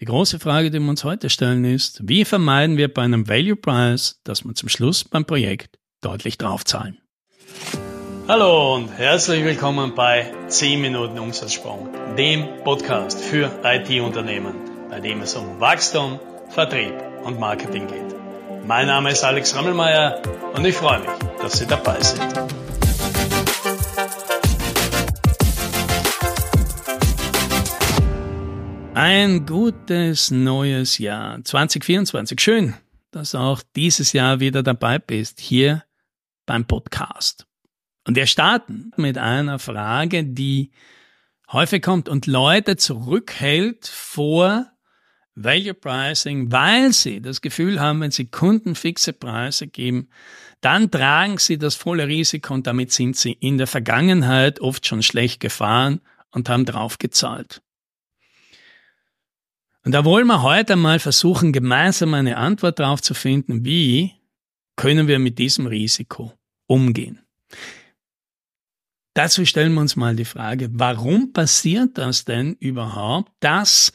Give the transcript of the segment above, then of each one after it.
Die große Frage, die wir uns heute stellen, ist, wie vermeiden wir bei einem Value Price, dass wir zum Schluss beim Projekt deutlich draufzahlen? Hallo und herzlich willkommen bei 10 Minuten Umsatzsprung, dem Podcast für IT-Unternehmen, bei dem es um Wachstum, Vertrieb und Marketing geht. Mein Name ist Alex Rammelmeier und ich freue mich, dass Sie dabei sind. Ein gutes neues Jahr 2024. Schön, dass du auch dieses Jahr wieder dabei bist, hier beim Podcast. Und wir starten mit einer Frage, die häufig kommt und Leute zurückhält vor Value Pricing, weil sie das Gefühl haben, wenn sie Kunden fixe Preise geben, dann tragen sie das volle Risiko und damit sind sie in der Vergangenheit oft schon schlecht gefahren und haben drauf gezahlt. Und da wollen wir heute mal versuchen, gemeinsam eine Antwort darauf zu finden, wie können wir mit diesem Risiko umgehen. Dazu stellen wir uns mal die Frage, warum passiert das denn überhaupt, dass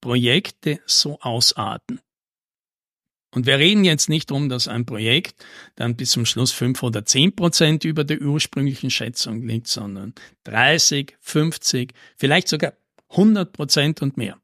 Projekte so ausarten? Und wir reden jetzt nicht darum, dass ein Projekt dann bis zum Schluss fünf oder zehn Prozent über der ursprünglichen Schätzung liegt, sondern 30, 50, vielleicht sogar 100 Prozent und mehr.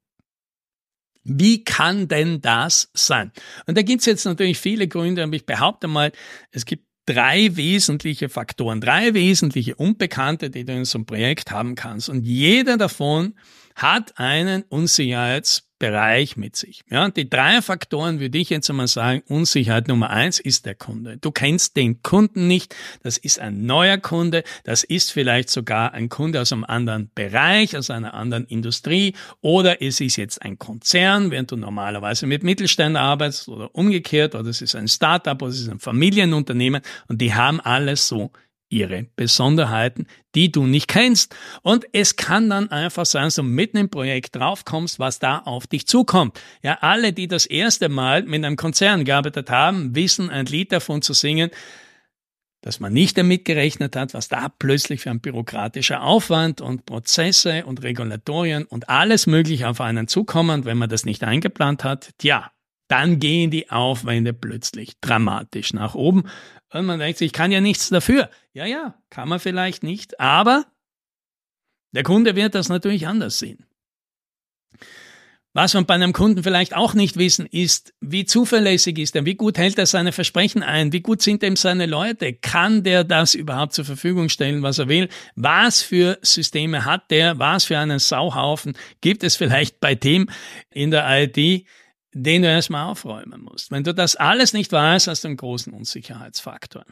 Wie kann denn das sein? Und da gibt es jetzt natürlich viele Gründe, aber ich behaupte mal, es gibt drei wesentliche Faktoren, drei wesentliche Unbekannte, die du in so einem Projekt haben kannst. Und jeder davon hat einen Unsicherheitsbereich mit sich. Ja, die drei Faktoren würde ich jetzt einmal sagen. Unsicherheit Nummer eins ist der Kunde. Du kennst den Kunden nicht. Das ist ein neuer Kunde. Das ist vielleicht sogar ein Kunde aus einem anderen Bereich, aus einer anderen Industrie. Oder es ist jetzt ein Konzern, während du normalerweise mit Mittelständen arbeitest oder umgekehrt. Oder es ist ein Startup oder es ist ein Familienunternehmen. Und die haben alles so ihre Besonderheiten, die du nicht kennst. Und es kann dann einfach sein, du mitten im Projekt draufkommst, was da auf dich zukommt. Ja, alle, die das erste Mal mit einem Konzern gearbeitet haben, wissen ein Lied davon zu singen, dass man nicht damit gerechnet hat, was da plötzlich für ein bürokratischer Aufwand und Prozesse und Regulatorien und alles Mögliche auf einen zukommen, wenn man das nicht eingeplant hat. Tja, dann gehen die Aufwände plötzlich dramatisch nach oben. Und man denkt sich, ich kann ja nichts dafür. Ja, ja, kann man vielleicht nicht, aber der Kunde wird das natürlich anders sehen. Was wir bei einem Kunden vielleicht auch nicht wissen, ist, wie zuverlässig ist er, wie gut hält er seine Versprechen ein, wie gut sind ihm seine Leute, kann der das überhaupt zur Verfügung stellen, was er will, was für Systeme hat der, was für einen Sauhaufen gibt es vielleicht bei dem in der IT, den du erstmal aufräumen musst. Wenn du das alles nicht weißt, hast du einen großen Unsicherheitsfaktor.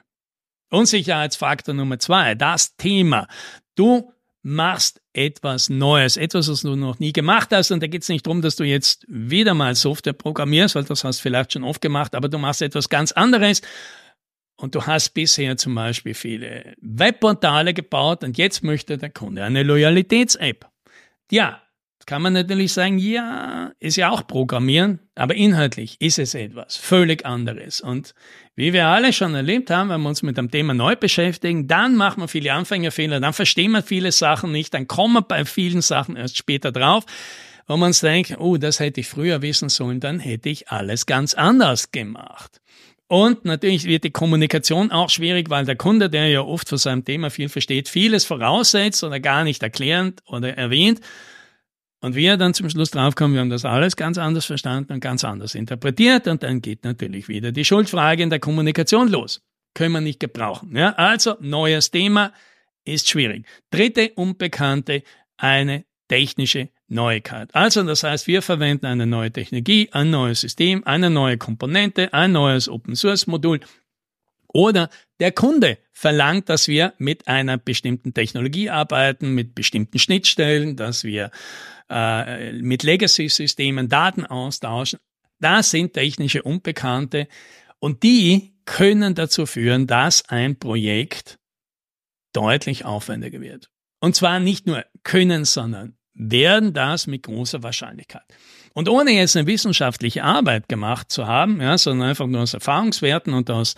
Unsicherheitsfaktor Nummer zwei, das Thema. Du machst etwas Neues, etwas, was du noch nie gemacht hast. Und da geht es nicht darum, dass du jetzt wieder mal Software programmierst, weil das hast du vielleicht schon oft gemacht, aber du machst etwas ganz anderes. Und du hast bisher zum Beispiel viele Webportale gebaut und jetzt möchte der Kunde eine Loyalitäts-App. Ja, kann man natürlich sagen, ja, ist ja auch Programmieren, aber inhaltlich ist es etwas völlig anderes. Und wie wir alle schon erlebt haben, wenn wir uns mit dem Thema neu beschäftigen, dann machen wir viele Anfängerfehler, dann verstehen wir viele Sachen nicht, dann kommen wir bei vielen Sachen erst später drauf, wo man denkt, oh, das hätte ich früher wissen sollen, dann hätte ich alles ganz anders gemacht. Und natürlich wird die Kommunikation auch schwierig, weil der Kunde, der ja oft von seinem Thema viel versteht, vieles voraussetzt oder gar nicht erklärend oder erwähnt. Und wir dann zum Schluss draufkommen, wir haben das alles ganz anders verstanden und ganz anders interpretiert und dann geht natürlich wieder die Schuldfrage in der Kommunikation los. Können wir nicht gebrauchen. Ja? Also, neues Thema ist schwierig. Dritte Unbekannte, eine technische Neuigkeit. Also, das heißt, wir verwenden eine neue Technologie, ein neues System, eine neue Komponente, ein neues Open Source Modul oder der Kunde verlangt, dass wir mit einer bestimmten Technologie arbeiten, mit bestimmten Schnittstellen, dass wir äh, mit Legacy-Systemen Daten austauschen. Das sind technische Unbekannte und die können dazu führen, dass ein Projekt deutlich aufwendiger wird. Und zwar nicht nur können, sondern werden das mit großer Wahrscheinlichkeit. Und ohne jetzt eine wissenschaftliche Arbeit gemacht zu haben, ja, sondern einfach nur aus Erfahrungswerten und aus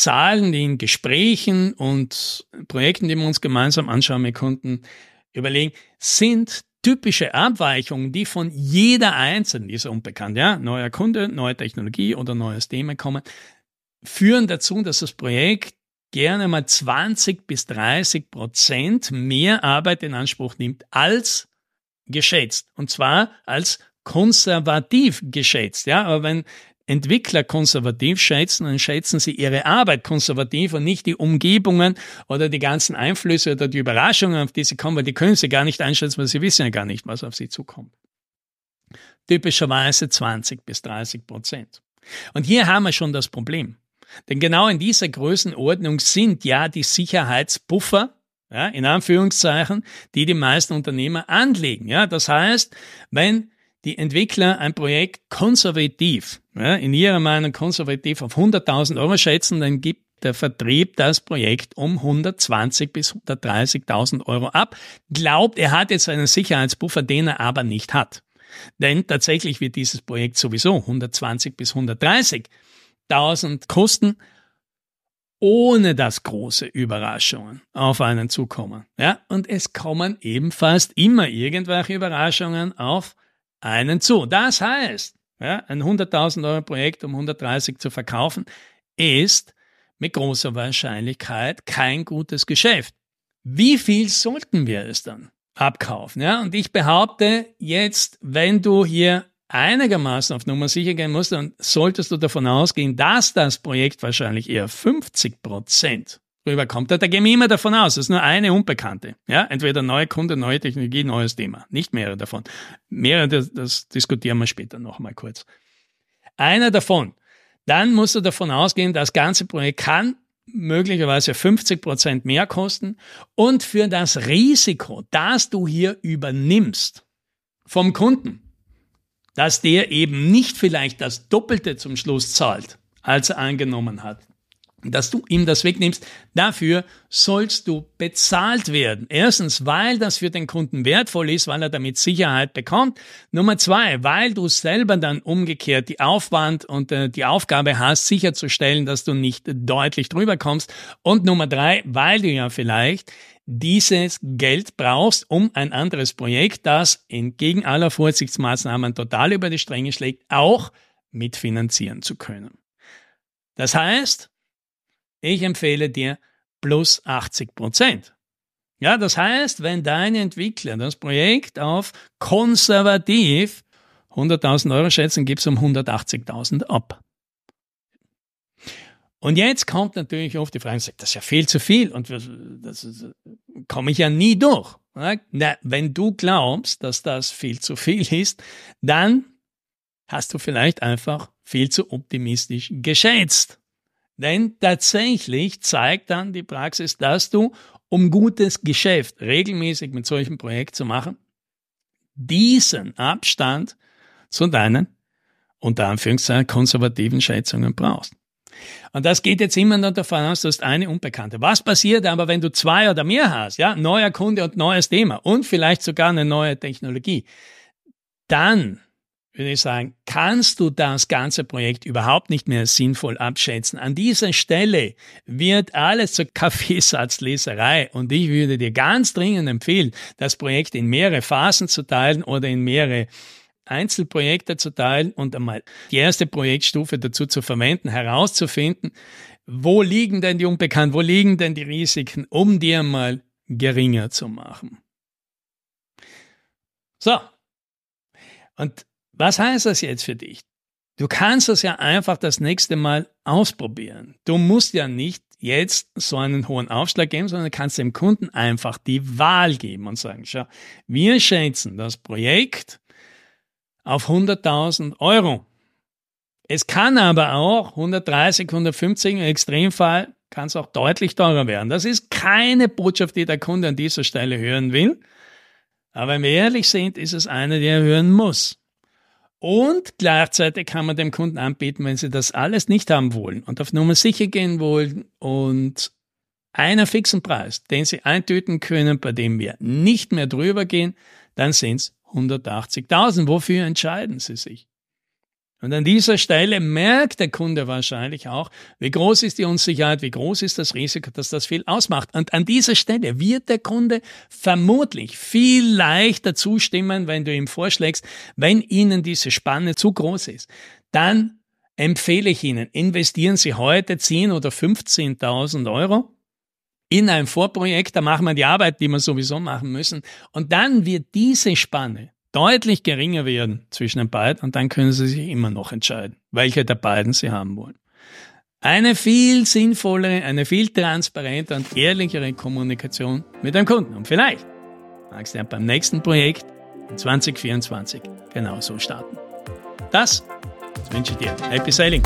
Zahlen, die in Gesprächen und Projekten, die wir uns gemeinsam anschauen mit Kunden, überlegen, sind typische Abweichungen, die von jeder einzelnen, die ist unbekannt, ja, neuer Kunde, neue Technologie oder neues Thema kommen, führen dazu, dass das Projekt gerne mal 20 bis 30 Prozent mehr Arbeit in Anspruch nimmt als geschätzt. Und zwar als konservativ geschätzt. Ja, aber wenn Entwickler konservativ schätzen, dann schätzen sie ihre Arbeit konservativ und nicht die Umgebungen oder die ganzen Einflüsse oder die Überraschungen, auf die sie kommen, weil die können sie gar nicht einschätzen, weil sie wissen ja gar nicht, was auf sie zukommt. Typischerweise 20 bis 30 Prozent. Und hier haben wir schon das Problem. Denn genau in dieser Größenordnung sind ja die Sicherheitsbuffer, ja, in Anführungszeichen, die die meisten Unternehmer anlegen. Ja, das heißt, wenn die Entwickler ein Projekt konservativ, ja, in ihrer Meinung konservativ auf 100.000 Euro schätzen, dann gibt der Vertrieb das Projekt um 120 bis 130.000 Euro ab, glaubt, er hat jetzt einen Sicherheitsbuffer, den er aber nicht hat. Denn tatsächlich wird dieses Projekt sowieso 120 bis 130.000 kosten, ohne dass große Überraschungen auf einen zukommen. Ja, und es kommen ebenfalls immer irgendwelche Überraschungen auf einen zu. Das heißt, ja, ein 100.000 Euro Projekt um 130 zu verkaufen, ist mit großer Wahrscheinlichkeit kein gutes Geschäft. Wie viel sollten wir es dann abkaufen? Ja, und ich behaupte jetzt, wenn du hier einigermaßen auf Nummer sicher gehen musst, dann solltest du davon ausgehen, dass das Projekt wahrscheinlich eher 50 Prozent rüberkommt. Da, gehen wir immer davon aus, es ist nur eine Unbekannte. Ja, entweder neue Kunde, neue Technologie, neues Thema. Nicht mehrere davon. Mehrere, das, das diskutieren wir später nochmal kurz. Einer davon. Dann musst du davon ausgehen, das ganze Projekt kann möglicherweise 50 Prozent mehr kosten und für das Risiko, das du hier übernimmst vom Kunden, dass der eben nicht vielleicht das Doppelte zum Schluss zahlt, als er angenommen hat, dass du ihm das wegnimmst. Dafür sollst du bezahlt werden. Erstens, weil das für den Kunden wertvoll ist, weil er damit Sicherheit bekommt. Nummer zwei, weil du selber dann umgekehrt die Aufwand und äh, die Aufgabe hast, sicherzustellen, dass du nicht deutlich drüber kommst. Und Nummer drei, weil du ja vielleicht dieses Geld brauchst, um ein anderes Projekt, das entgegen aller Vorsichtsmaßnahmen total über die Stränge schlägt, auch mitfinanzieren zu können. Das heißt, ich empfehle dir plus 80 Prozent. Ja, das heißt, wenn dein Entwickler das Projekt auf konservativ 100.000 Euro schätzen, gibst um 180.000 ab. Und jetzt kommt natürlich oft die Frage, das ist ja viel zu viel und das, das komme ich ja nie durch. Na, wenn du glaubst, dass das viel zu viel ist, dann hast du vielleicht einfach viel zu optimistisch geschätzt. Denn tatsächlich zeigt dann die Praxis, dass du, um gutes Geschäft regelmäßig mit solchen Projekten zu machen, diesen Abstand zu deinen, unter Anführungszeichen, konservativen Schätzungen brauchst. Und das geht jetzt immer nur davon aus, du hast eine Unbekannte. Was passiert aber, wenn du zwei oder mehr hast? Ja, neuer Kunde und neues Thema und vielleicht sogar eine neue Technologie. Dann würde ich sagen, kannst du das ganze Projekt überhaupt nicht mehr sinnvoll abschätzen. An dieser Stelle wird alles zur Kaffeesatzleserei und ich würde dir ganz dringend empfehlen, das Projekt in mehrere Phasen zu teilen oder in mehrere Einzelprojekte zu teilen und einmal die erste Projektstufe dazu zu verwenden, herauszufinden, wo liegen denn die Unbekannten, wo liegen denn die Risiken, um dir mal geringer zu machen. So. Und was heißt das jetzt für dich? Du kannst das ja einfach das nächste Mal ausprobieren. Du musst ja nicht jetzt so einen hohen Aufschlag geben, sondern kannst dem Kunden einfach die Wahl geben und sagen, schau, wir schätzen das Projekt auf 100.000 Euro. Es kann aber auch 130, 150 im Extremfall kann es auch deutlich teurer werden. Das ist keine Botschaft, die der Kunde an dieser Stelle hören will. Aber wenn wir ehrlich sind, ist es eine, die er hören muss. Und gleichzeitig kann man dem Kunden anbieten, wenn sie das alles nicht haben wollen und auf Nummer sicher gehen wollen und einer fixen Preis, den sie eintüten können, bei dem wir nicht mehr drüber gehen, dann sind es 180.000. Wofür entscheiden sie sich? Und an dieser Stelle merkt der Kunde wahrscheinlich auch, wie groß ist die Unsicherheit, wie groß ist das Risiko, dass das viel ausmacht. Und an dieser Stelle wird der Kunde vermutlich viel leichter zustimmen, wenn du ihm vorschlägst, wenn ihnen diese Spanne zu groß ist. Dann empfehle ich Ihnen, investieren Sie heute 10 oder 15.000 Euro in ein Vorprojekt, da machen wir die Arbeit, die wir sowieso machen müssen. Und dann wird diese Spanne deutlich geringer werden zwischen den beiden und dann können Sie sich immer noch entscheiden, welche der beiden Sie haben wollen. Eine viel sinnvollere, eine viel transparente und ehrlichere Kommunikation mit dem Kunden. Und vielleicht magst du ja beim nächsten Projekt in 2024 genauso starten. Das wünsche ich dir. Happy Sailing!